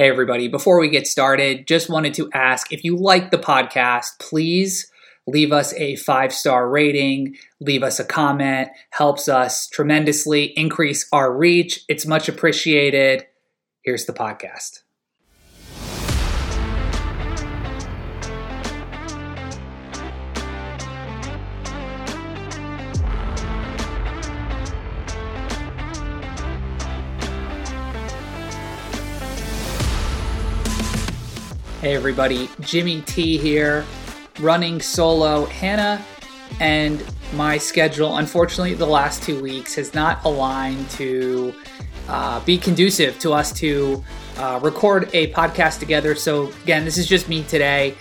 Hey, everybody. Before we get started, just wanted to ask if you like the podcast, please leave us a five star rating, leave us a comment, helps us tremendously increase our reach. It's much appreciated. Here's the podcast. Hey everybody, Jimmy T here, running solo. Hannah and my schedule, unfortunately, the last two weeks has not aligned to uh, be conducive to us to uh, record a podcast together. So, again, this is just me today.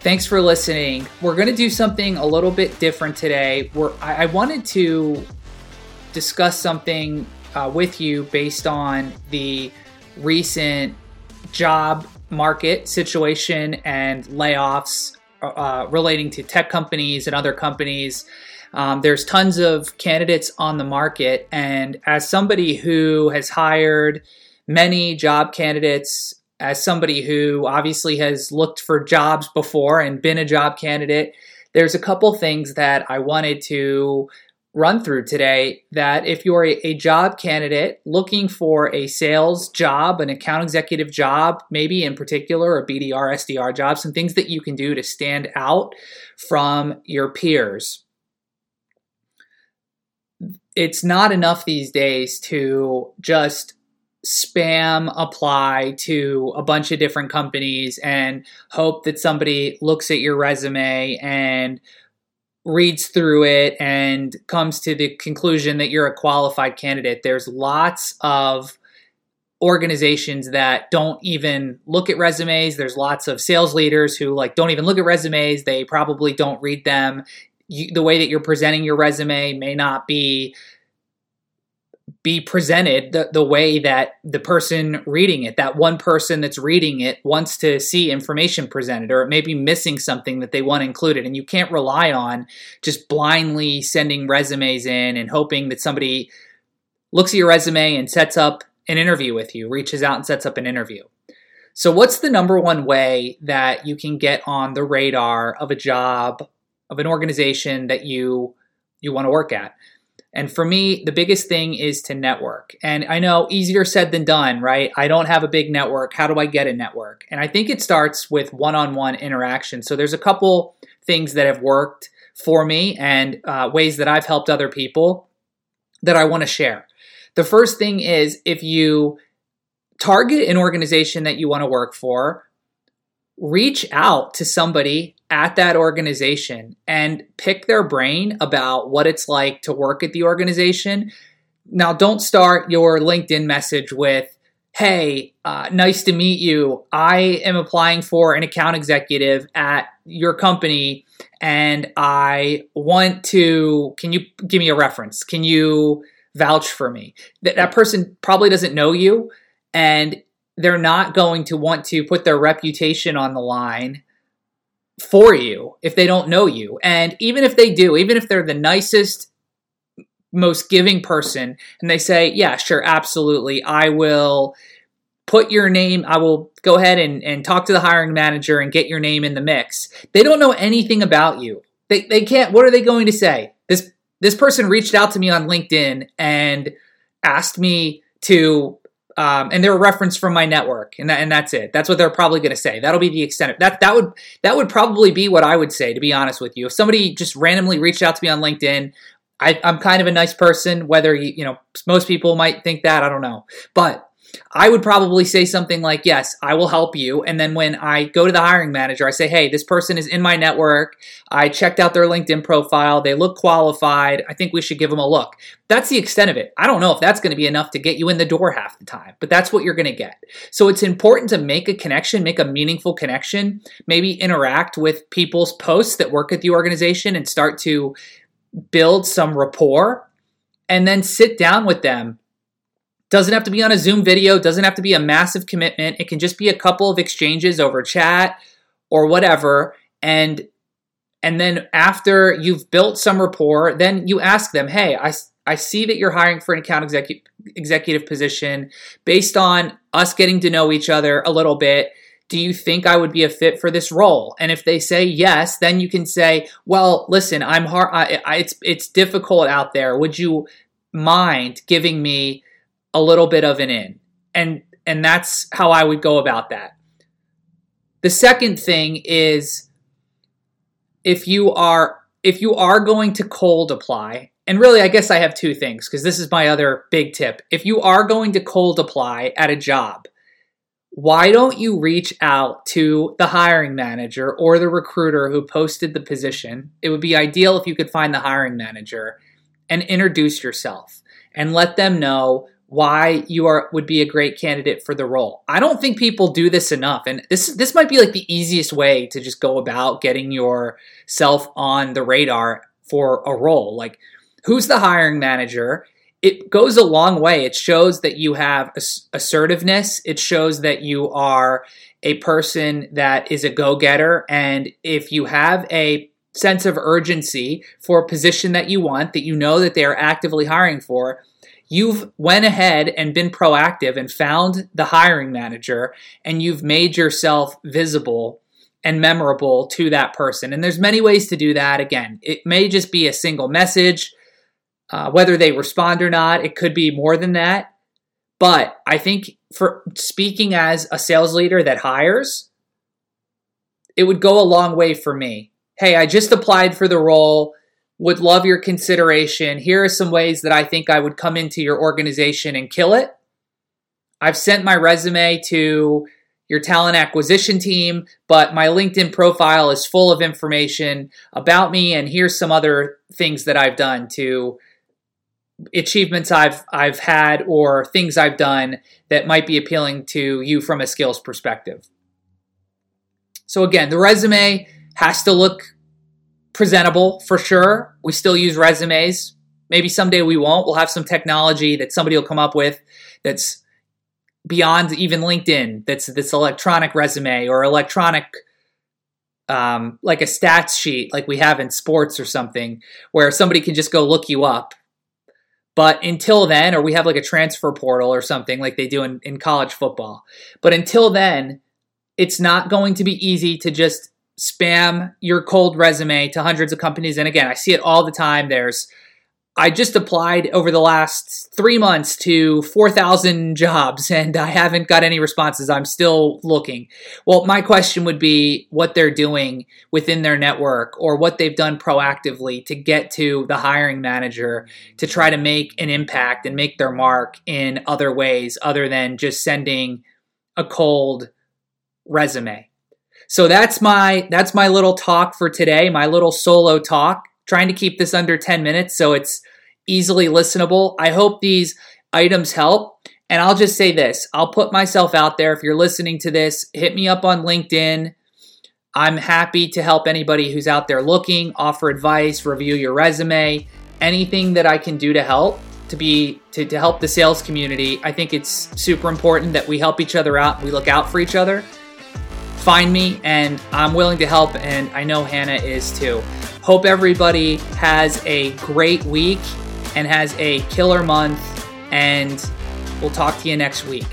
Thanks for listening. We're going to do something a little bit different today. Where I, I wanted to discuss something uh, with you based on the recent job market situation and layoffs uh, relating to tech companies and other companies. Um, there's tons of candidates on the market, and as somebody who has hired many job candidates, as somebody who obviously has looked for jobs before and been a job candidate, there's a couple things that I wanted to run through today that if you're a, a, job candidate looking for a sales job, an account executive job, maybe in particular a BDR, SDR job, some things that you can do to stand out from your peers. It's not enough these days to just spam apply to a bunch of different companies and hope that somebody looks at your resume and reads through it and comes to the conclusion that you're a qualified candidate. There's lots of organizations that don't even look at resumes. There's lots of sales leaders who like don't even look at resumes. They probably don't read them. You, the way that you're presenting your resume may not be be presented the, the way that the person reading it, that one person that's reading it, wants to see information presented, or it may be missing something that they want included. And you can't rely on just blindly sending resumes in and hoping that somebody looks at your resume and sets up an interview with you, reaches out and sets up an interview. So, what's the number one way that you can get on the radar of a job, of an organization that you you want to work at? And for me, the biggest thing is to network. And I know easier said than done, right? I don't have a big network. How do I get a network? And I think it starts with one on one interaction. So there's a couple things that have worked for me and uh, ways that I've helped other people that I want to share. The first thing is if you target an organization that you want to work for, reach out to somebody at that organization and pick their brain about what it's like to work at the organization. Now, don't start your LinkedIn message with, Hey, uh, nice to meet you. I am applying for an account executive at your company and I want to. Can you give me a reference? Can you vouch for me? That, that person probably doesn't know you and they're not going to want to put their reputation on the line for you if they don't know you. And even if they do, even if they're the nicest, most giving person, and they say, Yeah, sure, absolutely, I will put your name, I will go ahead and, and talk to the hiring manager and get your name in the mix. They don't know anything about you. They, they can't, what are they going to say? This this person reached out to me on LinkedIn and asked me to um, and they're a reference from my network, and that, and that's it. That's what they're probably going to say. That'll be the extent of that. That would that would probably be what I would say, to be honest with you. If somebody just randomly reached out to me on LinkedIn, I, I'm kind of a nice person. Whether you, you know, most people might think that, I don't know, but I would probably say something like, Yes, I will help you. And then when I go to the hiring manager, I say, Hey, this person is in my network. I checked out their LinkedIn profile. They look qualified. I think we should give them a look. That's the extent of it. I don't know if that's going to be enough to get you in the door half the time, but that's what you're going to get. So it's important to make a connection, make a meaningful connection, maybe interact with people's posts that work at the organization and start to build some rapport and then sit down with them doesn't have to be on a Zoom video, doesn't have to be a massive commitment. It can just be a couple of exchanges over chat or whatever and and then after you've built some rapport, then you ask them, "Hey, I I see that you're hiring for an account executive executive position based on us getting to know each other a little bit. Do you think I would be a fit for this role? And if they say yes, then you can say, "Well, listen, I'm hard. I, I, it's it's difficult out there. Would you mind giving me a little bit of an in?" And and that's how I would go about that. The second thing is if you are if you are going to cold apply, and really I guess I have two things because this is my other big tip. If you are going to cold apply at a job, why don't you reach out to the hiring manager or the recruiter who posted the position? It would be ideal if you could find the hiring manager and introduce yourself and let them know why you are would be a great candidate for the role. I don't think people do this enough and this this might be like the easiest way to just go about getting yourself on the radar for a role. Like who's the hiring manager? It goes a long way. It shows that you have assertiveness. It shows that you are a person that is a go-getter and if you have a sense of urgency for a position that you want that you know that they are actively hiring for, you've went ahead and been proactive and found the hiring manager and you've made yourself visible and memorable to that person. And there's many ways to do that. Again it may just be a single message uh, whether they respond or not it could be more than that. But i think for speaking as a sales leader that hires it would go a long way for me. Hey i just applied for the role would love your consideration. Here are some ways that I think I would come into your organization and kill it. I've sent my resume to your talent acquisition team, but my LinkedIn profile is full of information about me and here's some other things that I've done to achievements I've I've had or things I've done that might be appealing to you from a skills perspective. So again, the resume has to look presentable for sure. We still use resumes. Maybe someday we won't. We'll have some technology that somebody will come up with that's beyond even LinkedIn. That's this electronic resume or electronic, um, like a stats sheet, like we have in sports or something, where somebody can just go look you up. But until then, or we have like a transfer portal or something like they do in, in college football. But until then, it's not going to be easy to just spam your cold resume to hundreds of companies. And again, I see it all the time. There's, I just applied over the last three months to 4,000 jobs and I haven't got any responses. I'm still looking. Well, my question would be what they're doing within their network or what they've done proactively to get to the hiring manager to try to make an impact and make their mark in other ways other than just sending a cold resume. So that's my that's my little talk for today, my little solo talk. Trying to keep this under 10 minutes so it's easily listenable. I hope these items help. And I'll just say this I'll put myself out there. If you're listening to this, hit me up on LinkedIn. I'm happy to help anybody who's out there looking, offer advice, review your resume, anything that I can do to help to be to, to help the sales community. I think it's super important that we help each other out, we look out for each other find me and I'm willing to help, and I know Hannah is too. Hope everybody has a great week and has a killer month, and we'll talk to you next week.